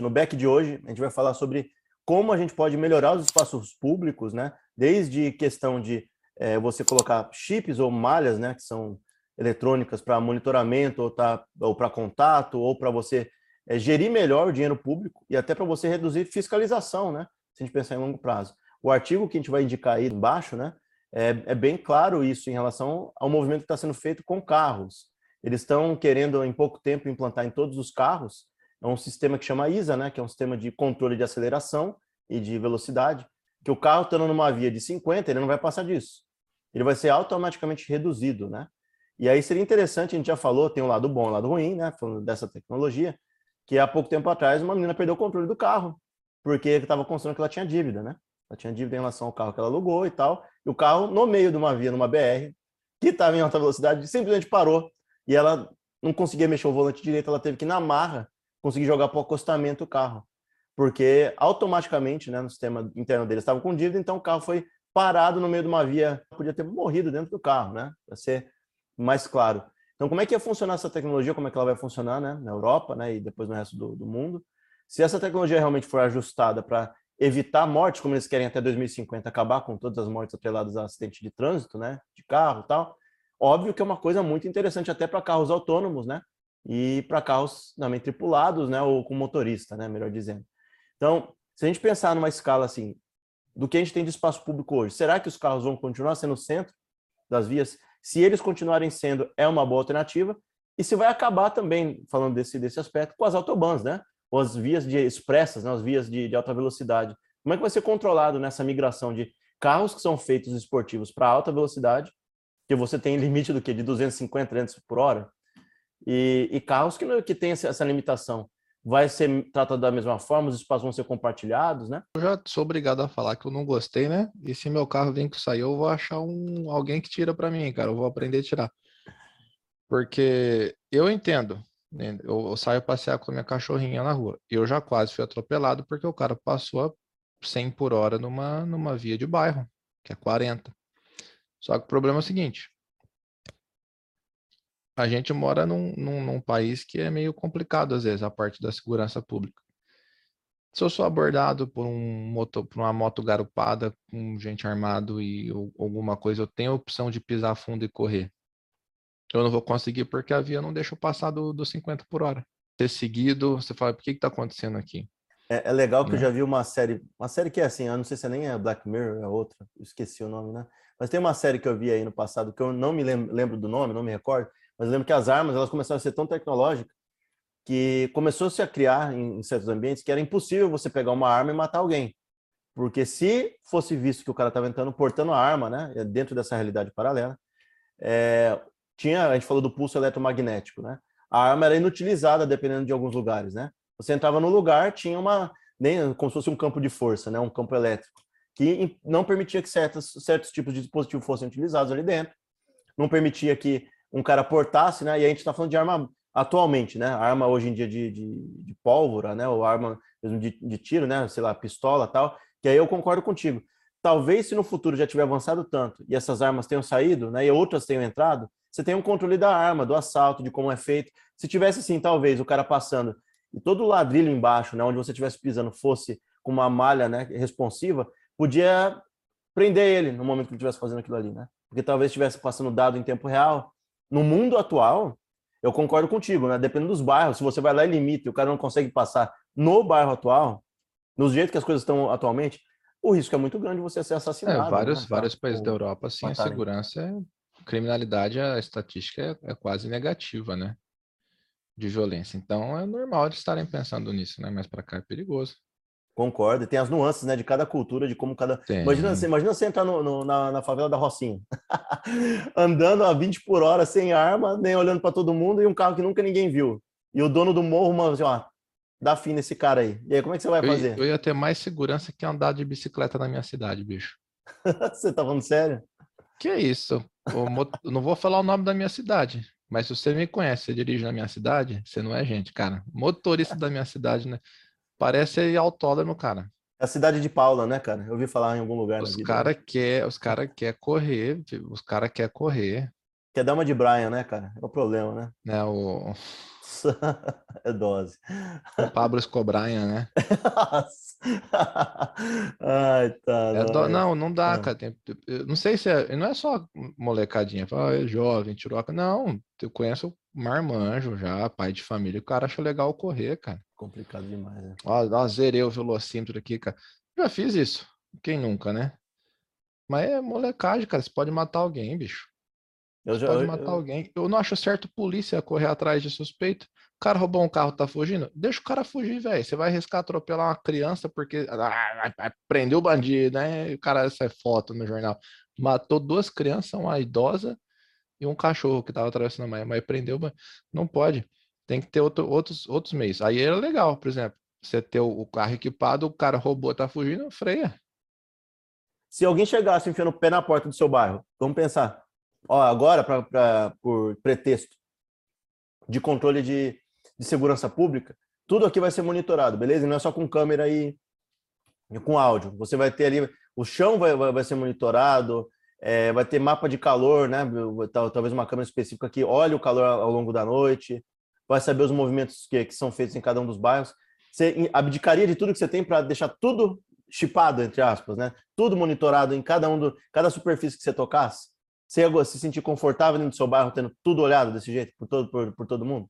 No back de hoje, a gente vai falar sobre como a gente pode melhorar os espaços públicos, né? Desde questão de é, você colocar chips ou malhas, né? Que são eletrônicas para monitoramento ou, tá, ou para contato ou para você é, gerir melhor o dinheiro público e até para você reduzir fiscalização, né? Se a gente pensar em longo prazo. O artigo que a gente vai indicar aí embaixo, né? É, é bem claro isso em relação ao movimento que está sendo feito com carros. Eles estão querendo, em pouco tempo, implantar em todos os carros é um sistema que chama ISA, né, que é um sistema de controle de aceleração e de velocidade, que o carro estando numa via de 50, ele não vai passar disso. Ele vai ser automaticamente reduzido, né? E aí seria interessante, a gente já falou, tem um lado bom e um lado ruim, né, falando dessa tecnologia, que há pouco tempo atrás uma menina perdeu o controle do carro, porque estava considerando que ela tinha dívida, né? Ela tinha dívida em relação ao carro que ela alugou e tal, e o carro, no meio de uma via, numa BR, que estava em alta velocidade, simplesmente parou, e ela não conseguia mexer o volante direito, ela teve que na marra conseguir jogar para o acostamento o carro, porque automaticamente, né, no sistema interno dele estava com dívida, então o carro foi parado no meio de uma via, podia ter morrido dentro do carro, né, para ser mais claro. Então, como é que ia funcionar essa tecnologia, como é que ela vai funcionar, né, na Europa, né, e depois no resto do, do mundo? Se essa tecnologia realmente for ajustada para evitar mortes, como eles querem até 2050, acabar com todas as mortes atreladas a acidente de trânsito, né, de carro tal, óbvio que é uma coisa muito interessante até para carros autônomos, né, e para carros também tripulados, né, ou com motorista, né, melhor dizendo. Então, se a gente pensar numa escala assim, do que a gente tem de espaço público hoje, será que os carros vão continuar sendo o centro das vias? Se eles continuarem sendo, é uma boa alternativa. E se vai acabar também, falando desse, desse aspecto, com as autobans, né? Ou as vias de expressas, né? as vias de, de alta velocidade. Como é que vai ser controlado nessa migração de carros que são feitos esportivos para alta velocidade, que você tem limite do que? De 250, 300 por hora? E, e carros que, que têm essa limitação. Vai ser tratado da mesma forma, os espaços vão ser compartilhados, né? Eu já sou obrigado a falar que eu não gostei, né? E se meu carro vem que saiu, eu vou achar um, alguém que tira para mim, cara. Eu vou aprender a tirar. Porque eu entendo, né? eu, eu saio passear com a minha cachorrinha na rua. Eu já quase fui atropelado porque o cara passou a 100 por hora numa, numa via de bairro, que é 40. Só que o problema é o seguinte: a gente mora num, num, num, país que é meio complicado, às vezes, a parte da segurança pública. Se eu sou abordado por, um moto, por uma moto garupada com gente armado e ou, alguma coisa, eu tenho a opção de pisar fundo e correr. Eu não vou conseguir porque a via não deixa eu passar dos do 50 por hora. Ser seguido, você fala, por que está acontecendo aqui? É, é legal que eu né? já vi uma série, uma série que é assim, eu não sei se é nem é Black Mirror, é outra, esqueci o nome, né? Mas tem uma série que eu vi aí no passado que eu não me lembro, lembro do nome, não me recordo, mas eu lembro que as armas elas começaram a ser tão tecnológicas que começou-se a criar em, certos ambientes que era impossível você pegar uma arma e matar alguém. Porque se fosse visto que o cara estava entrando portando a arma, né, dentro dessa realidade paralela, é, tinha, a gente falou do pulso eletromagnético, né? A arma era inutilizada dependendo de alguns lugares, né? Você entrava no lugar, tinha uma, nem como se fosse um campo de força, né, um campo elétrico, que não permitia que certos, certos tipos de dispositivos fossem utilizados ali dentro, não permitia que um cara portasse, né? E a gente está falando de arma atualmente, né? Arma hoje em dia de, de, de pólvora, né? Ou arma mesmo de, de, tiro, né? Sei lá, pistola tal. Que aí eu concordo contigo. Talvez se no futuro já tiver avançado tanto e essas armas tenham saído, né? E outras tenham entrado, você tem um controle da arma, do assalto, de como é feito. Se tivesse assim, talvez o cara passando e todo o ladrilho embaixo, né? Onde você estivesse pisando fosse com uma malha, né? Responsiva, podia prender ele no momento que ele estivesse fazendo aquilo ali, né? Porque talvez estivesse passando dado em tempo real no mundo atual, eu concordo contigo, né? Dependendo dos bairros, se você vai lá e limita e o cara não consegue passar no bairro atual, nos jeitos que as coisas estão atualmente, o risco é muito grande de você ser assassinado. É, vários, né? vários países da Europa, sim, a segurança, é, criminalidade, a estatística é, é, quase negativa, né? De violência. Então é normal de estarem pensando nisso, né? Mas para cá é perigoso. Concordo, tem as nuances, né, de cada cultura, de como cada. Tem. Imagina, você, imagina você entrar no, no, na, na, favela da Rocinha, andando a 20 por hora, sem arma, nem olhando para todo mundo, e um carro que nunca ninguém viu. E o dono do morro, mano, assim, ó, dá fim nesse cara aí. E aí, como é que você vai eu, fazer? Eu ia ter mais segurança que andar de bicicleta na minha cidade, bicho. você tá falando sério? Que é isso? Eu não vou falar o nome da minha cidade, mas se você me conhece, você dirige na minha cidade, você não é gente, cara. Motorista da minha cidade, né? Parece autódromo, cara. É a cidade de Paula, né, cara? Eu ouvi falar em algum lugar. Os cara quer, os cara quer correr, os cara quer correr. Quer dar uma de Brian, né, cara? É o problema, né? É o é dose. O Pablo Escobraia, né? Ai, tá. É do... Não, não dá, Ah. cara. Tem- eu Não sei se é. Não é só molecadinha. Fala, ah, é jovem, tirou a. Não, eu conheço o marmanjo já, pai de família. O cara acha legal correr, cara. Complicado demais, né? Ó, ó, zerei o velocímetro aqui, cara. Já fiz isso. Quem nunca, né? Mas é molecagem, cara. Você pode matar alguém, bicho. Eu já, pode matar eu- alguém. Eu não acho certo polícia correr atrás de suspeito. O cara roubou um carro, tá fugindo? Deixa o cara fugir, velho. Você vai arriscar atropelar uma criança porque ah, prender o bandido, né? E o cara, essa é foto no jornal. Matou duas crianças, uma idosa e um cachorro que tava atravessando a mãe. Mas prendeu, ban- não pode. Tem que ter outro- outros, outros meios. Aí é legal, por exemplo, você ter o, carro equipado, o cara roubou, tá fugindo, freia. Se alguém chegasse enfiando o pé na porta do seu bairro, vamos pensar. Ó, agora, pra, pra- por pretexto de controle de, de segurança pública, tudo aqui vai ser monitorado, beleza? Não é só com câmera e, e com áudio. Você vai ter ali, o chão vai, vai, vai ser monitorado, é, vai ter mapa de calor, né? Tal- Talvez uma câmera específica que olhe o calor ao longo da noite, vai saber os movimentos que, que são feitos em cada um dos bairros. Você abdicaria de tudo que você tem para deixar tudo chipado, entre aspas, né? Tudo monitorado em cada um do, cada superfície que você tocasse. Você ia se sentir confortável dentro do seu bairro, tendo tudo olhado desse jeito, por todo, por, por todo mundo?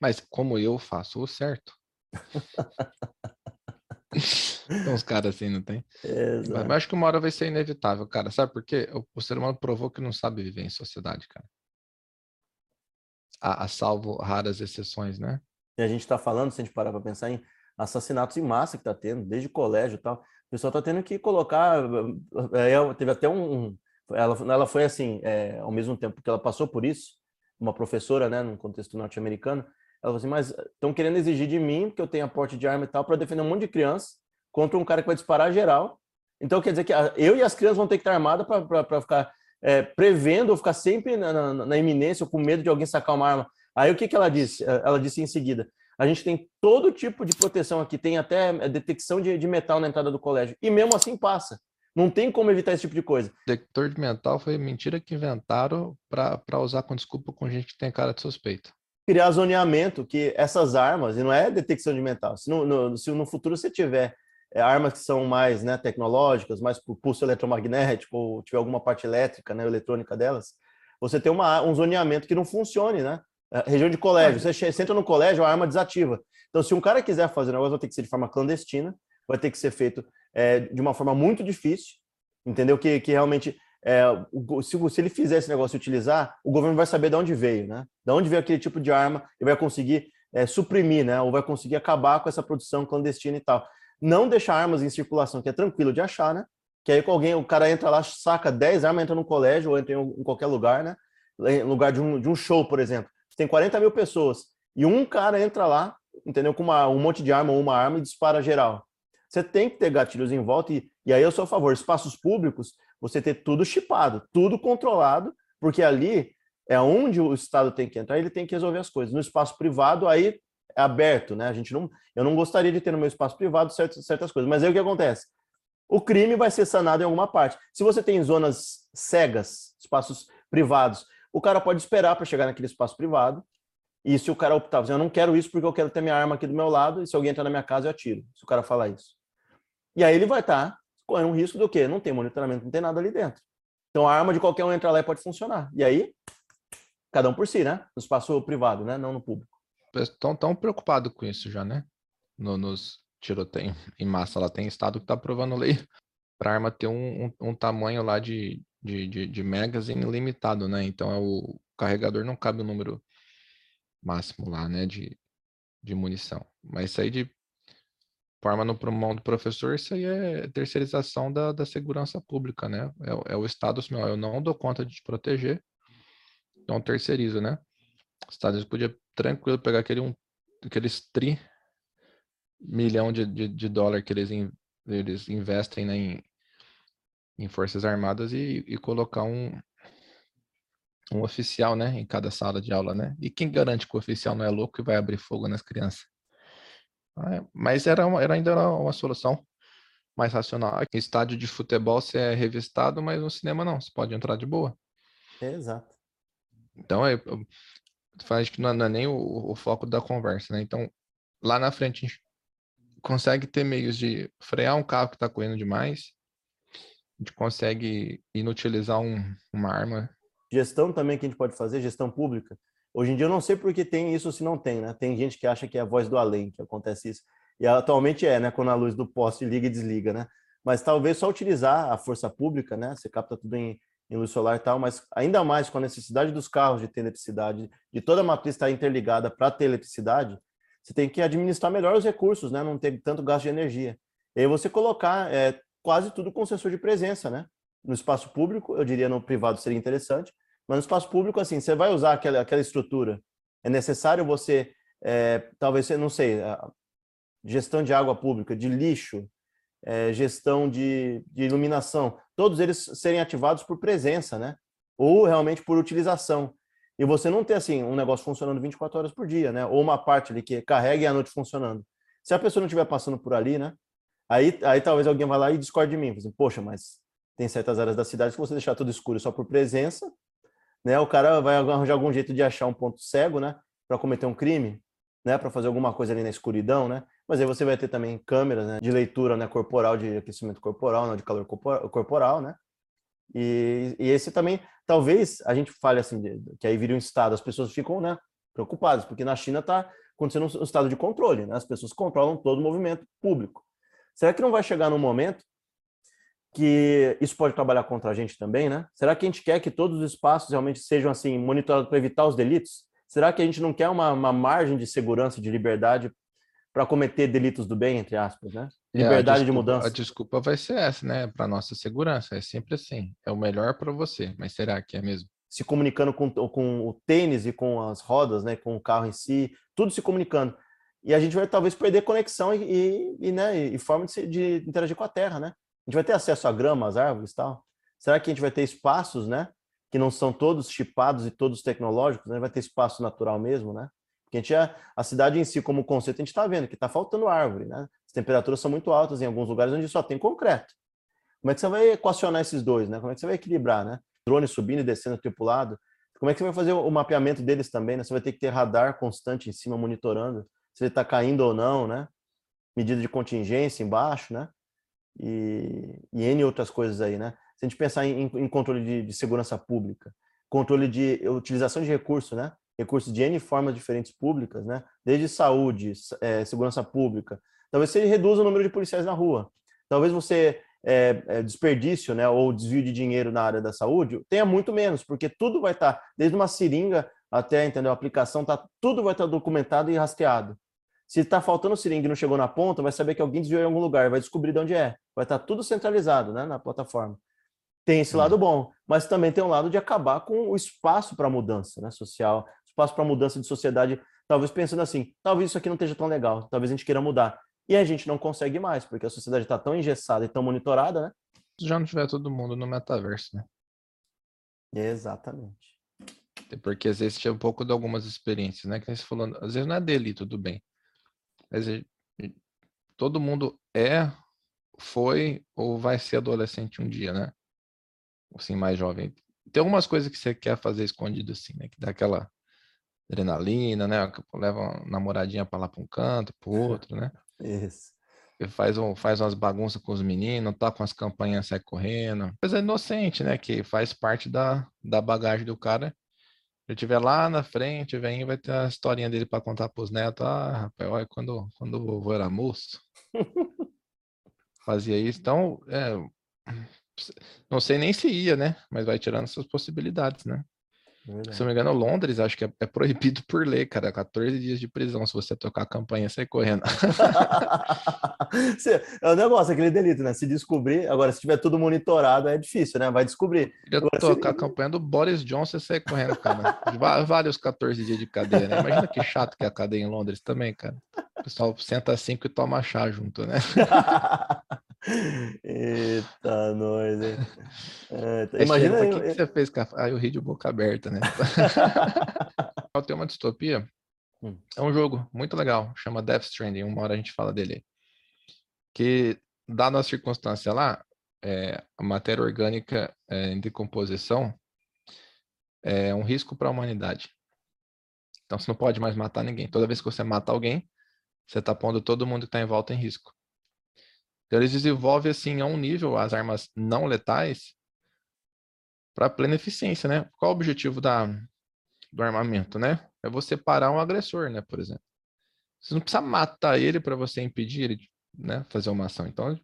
Mas como eu faço o certo. Tem uns caras assim, não tem? Mas, Exato. mas acho que uma hora vai ser inevitável, cara. Sabe por quê? O, o ser humano provou que não sabe viver em sociedade, cara. A, a salvo raras exceções, né? E a gente está falando, se a gente parar para pensar em assassinatos em massa que está tendo, desde colégio e tal, o pessoal está tendo que colocar. é, teve até um. um- Ela, ela foi assim, é, ao mesmo tempo que ela passou por isso, uma professora, né, num contexto norte-americano, ela falou assim: Mas estão querendo exigir de mim que eu tenha porte de arma e tal, para defender um monte de criança contra um cara que vai disparar geral. Então quer dizer que eu e as crianças vão ter que estar armadas para ficar é, prevendo ou ficar sempre na, na- na iminência ou com medo de alguém sacar uma arma. Aí o que, que ela disse? Eh, Ela disse em seguida: a gente tem todo tipo de proteção aqui, tem até eh, detecção de, de metal na entrada do colégio, e mesmo assim passa. Não tem como evitar esse tipo de coisa. Detector de mental foi mentira que inventaram para usar com desculpa com gente que tem cara de suspeito. Criar zoneamento que essas armas, e não é detecção de metal, se no, no- se no futuro você tiver eh, armas que são mais né, tecnológicas, mais por pulso eletromagnético, ou tiver alguma parte elétrica, né, eletrônica delas, você tem uma, um zoneamento que não funcione, né? Eh, Região de colégio, você, che- você entra no colégio, a arma desativa. Então, se um cara quiser fazer o negócio, vai ter que ser de forma clandestina, vai ter que ser feito eh, de uma forma muito difícil, entendeu? Que, que realmente, go- se, se ele fizer esse negócio utilizar, o governo vai saber de onde veio, né? De onde veio aquele tipo de arma e vai conseguir eh, suprimir, né? Ou vai conseguir acabar com essa produção clandestina e tal. Não deixar armas em circulação, que é tranquilo de achar, né? Que aí alguém, o cara entra lá, saca 10 armas, entra no colégio ou entra em, em qualquer lugar, né? Em lugar de um, de um show, por exemplo. Tem 40 mil pessoas e um cara entra lá, entendeu? Com uma, um monte de arma ou uma arma e dispara geral. Você tem que ter gatilhos em volta e, e aí eu sou a favor. Espaços públicos, você ter tudo chipado, tudo controlado, porque ali é onde o Estado tem que entrar, ele tem que resolver as coisas. No espaço privado, aí é aberto, né? A gente não, eu não gostaria de ter no meu espaço privado certas, certas coisas, mas aí o que acontece? O crime vai ser sanado em alguma parte. Se você tem zonas cegas, espaços privados, o cara pode esperar para chegar naquele espaço privado. E se o cara optar, assim, eu não quero isso porque eu quero ter minha arma aqui do meu lado, e se alguém entrar na minha casa, eu atiro. Se o cara falar isso. E aí ele vai estar correndo um risco do quê? Não tem monitoramento, não tem nada ali dentro. Então a arma de qualquer um entrar lá e pode funcionar. E aí, cada um por si, né? No espaço privado, né? Não no público. Estão tão preocupados com isso já, né? No- nos tiroteios em massa, lá tem estado que está aprovando lei para arma ter um, um, um tamanho lá de, de, de, de megas ilimitado, né? Então é o carregador não cabe o número máximo lá, né? De, de munição. Mas isso aí de forma no mão do professor, isso aí é terceirização da, da segurança pública, né? É, o- é o Estado assim, ó, eu não dou conta de te proteger, então terceirizo, né? Estados Unidos podia tranquilo pegar aquele um, aqueles tri milhão de, de, de dólar que eles, in- eles investem né, em, em forças armadas e, e colocar um um oficial, né, em cada sala de aula, né? E quem garante que o oficial não é louco e vai abrir fogo nas crianças? É, Mas era, uma- era ainda era uma solução mais racional. Aqui, estádio de futebol você é revistado, mas no cinema não, você pode entrar de boa. Exato. Então, é, faz que não é, não é nem o, o, foco da conversa, né? Então, lá na frente, a gente consegue ter meios de frear um carro que está correndo demais, a gente consegue inutilizar um, uma arma. Gestão também que a gente pode fazer, gestão pública. Hoje em dia eu não sei porque tem isso se não tem, né? Tem gente que acha que é a voz do além que acontece isso. E atualmente é, né? Quando a luz do poste liga e desliga, né? Mas talvez só utilizar a força pública, né? Você capta tudo em, em luz solar e tal, mas ainda mais com a necessidade dos carros de ter eletricidade, de toda a matriz estar interligada para ter eletricidade, você tem que administrar melhor os recursos, né? Não ter tanto gasto de energia. E aí você colocar é, quase tudo com sensor de presença, né? No espaço público, eu diria no privado seria interessante, mas no espaço público, assim, você vai usar aquela, aquela estrutura. É necessário você, é, talvez, não sei, gestão de água pública, de lixo, é, gestão de, de iluminação, todos eles serem ativados por presença, né? Ou realmente por utilização. E você não ter, assim, um negócio funcionando 24 horas por dia, né? Ou uma parte ali que carrega e a noite funcionando. Se a pessoa não estiver passando por ali, né? Aí, aí talvez alguém vá lá e discorde de mim. Assim, Poxa, mas tem certas áreas da cidade que você deixar tudo escuro só por presença, né? O cara vai arranjar algum jeito de achar um ponto cego, né? Para cometer um crime, né? Para fazer alguma coisa ali na escuridão, né? Mas aí você vai ter também câmeras né, de leitura né, corporal, de aquecimento corporal, né, de calor corporal, né? E, e, esse também, talvez a gente fale assim, que aí vira um estado, as pessoas ficam né, preocupadas, porque na China está acontecendo um estado de controle, né? As pessoas controlam todo o movimento público. Será que não vai chegar num momento que isso pode trabalhar contra a gente também, né? Será que a gente quer que todos os espaços realmente sejam assim monitorados para evitar os delitos? Será que a gente não quer uma, uma margem de segurança, de liberdade para cometer delitos do bem, entre aspas, né? Liberdade é, desculpa, de mudança. A desculpa vai ser essa, né? Para nossa segurança, é sempre assim. É o melhor para você, mas será que é mesmo? Se comunicando com, com o tênis e com as rodas, né? Com o carro em si, tudo se comunicando. E a gente vai talvez perder conexão e, e, e né? E forma de, de interagir com a Terra, né? A gente vai ter acesso à grama, às árvores, e tal. Será que a gente vai ter espaços, né? Que não são todos chipados e todos tecnológicos, né? Vai ter espaço natural mesmo, né? Porque a, gente é, a cidade em si, como conceito, a gente está vendo que está faltando árvore, né? As temperaturas são muito altas em alguns lugares onde só tem concreto. Como é que você vai equacionar esses dois, né? Como é que você vai equilibrar, né? Drone subindo e descendo tripulado. Como é que você vai fazer o mapeamento deles também, né? Você vai ter que ter radar constante em cima monitorando se ele está caindo ou não, né? Medida de contingência embaixo, né? E, e N outras coisas aí, né? Se a gente pensar em, em controle de, de segurança pública, controle de utilização de recursos, né? recursos de N formas diferentes públicas, né? desde saúde, é, segurança pública. Talvez você reduza o número de policiais na rua. Talvez você, é, é, desperdício né, ou desvio de dinheiro na área da saúde, tenha muito menos, porque tudo vai estar, tá, desde uma seringa até entendeu, a aplicação, tá, tudo vai estar tá documentado e rastreado. Se está faltando seringa e não chegou na ponta, vai saber que alguém desviou em algum lugar, vai descobrir de onde é. Vai estar tá tudo centralizado né, na plataforma. Tem esse lado bom, mas também tem um lado de acabar com o espaço para mudança né, social, espaço para mudança de sociedade, talvez pensando assim, talvez isso aqui não esteja tão legal, talvez a gente queira mudar. E a gente não consegue mais, porque a sociedade está tão engessada e tão monitorada, né? Se já não tiver todo mundo no metaverso, né? Exatamente. Porque às vezes tinha um pouco de algumas experiências, né? Que você falou, às vezes não é dele, tudo bem. Mas todo mundo é, foi ou vai ser adolescente um dia, né? Assim, mais jovem. Tem algumas coisas que você quer fazer escondido assim, né? Que dá aquela adrenalina, né? Leva uma namoradinha para lá para um canto, para outro, né? Isso. Faz, um, faz umas bagunças com os meninos, tá com as campanhas, sai correndo. Coisa inocente, né? Que faz parte da, da bagagem do cara. Se tiver lá na frente, vem vai ter a historinha dele para contar para os netos. Ah, rapaz, olha, quando, quando o vovô era moço, fazia isso. Então, é, não sei nem se ia, né? Mas vai tirando essas possibilidades, né? Verdade. Se não me engano, Londres, acho que é, é, proibido por lei, cara. 14 dias de prisão se você tocar a campanha sair correndo. é o negócio, aquele delito, né? Se descobrir, agora, se tiver tudo monitorado, é difícil, né? Vai descobrir. Eu tocar se... a campanha do Boris Johnson e sair correndo, cara. vale os 14 dias de cadeia, né? Imagina que chato que é a cadeia em Londres também, cara. O pessoal senta cinco e toma chá junto, né? Eita, nós, hein? É, imagina. O que, que, você fez com a... Ah, eu ri de boca aberta, né? Tem uma distopia. Hum. É um jogo muito legal, chama Death Stranding. Uma hora a gente fala dele. Que, dada a circunstância lá, é, a matéria orgânica é, em decomposição é um risco para a humanidade. Então você não pode mais matar ninguém. Toda vez que você mata alguém, você está pondo todo mundo que está em volta em risco. Então eles desenvolvem assim a um nível as armas não letais para plena eficiência, né? Qual o objetivo da, do armamento, né? É você parar um agressor, né? Por exemplo. Você não precisa matar ele para você impedir ele de né, fazer uma ação. Então,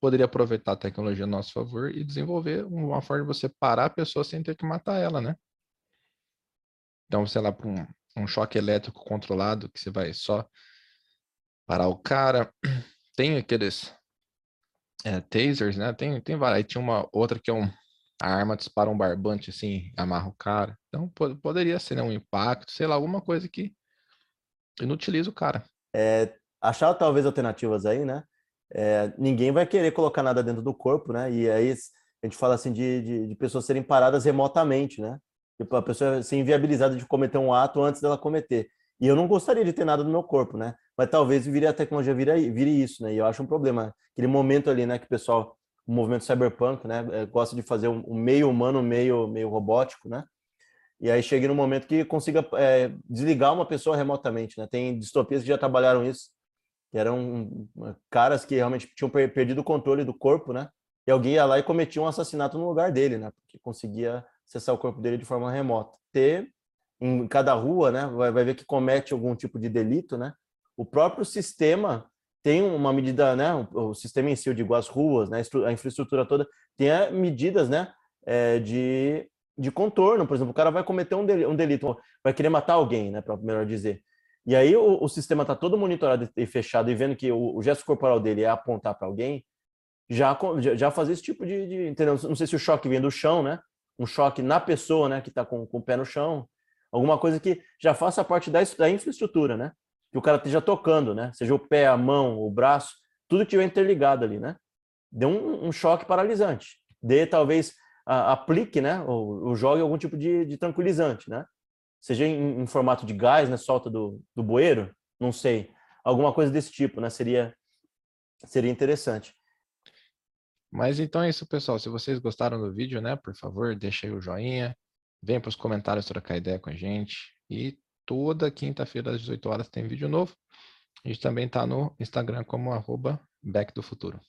poderia aproveitar a tecnologia a nosso favor e desenvolver uma forma de você parar a pessoa sem ter que matar ela, né? Então, sei lá, para um, um choque elétrico controlado, que você vai só parar o cara. Tem aqueles é, tasers, né? Tem, tem várias. Aí tinha uma outra que é um, a arma dispara um barbante assim, amarra o cara. Então poderia ser né, um impacto, sei lá, alguma coisa que inutiliza o cara. É, achar talvez alternativas aí, né? É, ninguém vai querer colocar nada dentro do corpo, né? E aí a gente fala assim de, de, de pessoas serem paradas remotamente, né? Tipo, a pessoa ser inviabilizada de cometer um ato antes dela cometer. E eu não gostaria de ter nada no meu corpo, né? Mas talvez vire a tecnologia vire, vire isso, né? E eu acho um problema. Aquele momento ali, né, que o pessoal, o movimento cyberpunk, né, é, gosta de fazer um, meio humano, meio, meio robótico, né? E aí chega no momento que consiga é, desligar uma pessoa remotamente, né? Tem distopias que já trabalharam isso, que eram caras que realmente tinham perdido o controle do corpo, né? E alguém ia lá e cometia um assassinato no lugar dele, né? Porque conseguia acessar o corpo dele de forma remota. Ter em cada rua, né? Vai, vai ver que comete algum tipo de delito, né? O próprio sistema tem uma medida, né? O, sistema em si, eu digo, as ruas, né? A infraestrutura toda tem medidas, né? É, de, de contorno, por exemplo, o cara vai cometer um delito, um delito vai querer matar alguém, né? Para melhor dizer. E aí o, o sistema está todo monitorado e fechado e vendo que o, o gesto corporal dele é apontar para alguém, já, já fazer esse tipo de, de, entendeu? Não sei se o choque vem do chão, né? Um choque na pessoa, né? Que está com, com o pé no chão, alguma coisa que já faça parte da, da infraestrutura, né? Que o cara esteja tocando, né? Seja o pé, a mão, o braço, tudo que estiver interligado ali, né? Dê um, um choque paralisante. Dê talvez a, aplique, né? Ou, ou, jogue algum tipo de, de tranquilizante, né? Seja em, em, formato de gás, né? Solta do, do bueiro, não sei. Alguma coisa desse tipo, né? Seria, seria interessante. Mas então é isso, pessoal. Se vocês gostaram do vídeo, né? Por favor, deixa aí o joinha. Vem para os comentários trocar ideia com a gente. E toda quinta-feira às 18 horas tem vídeo novo. A gente também está no Instagram como arroba Back do Futuro.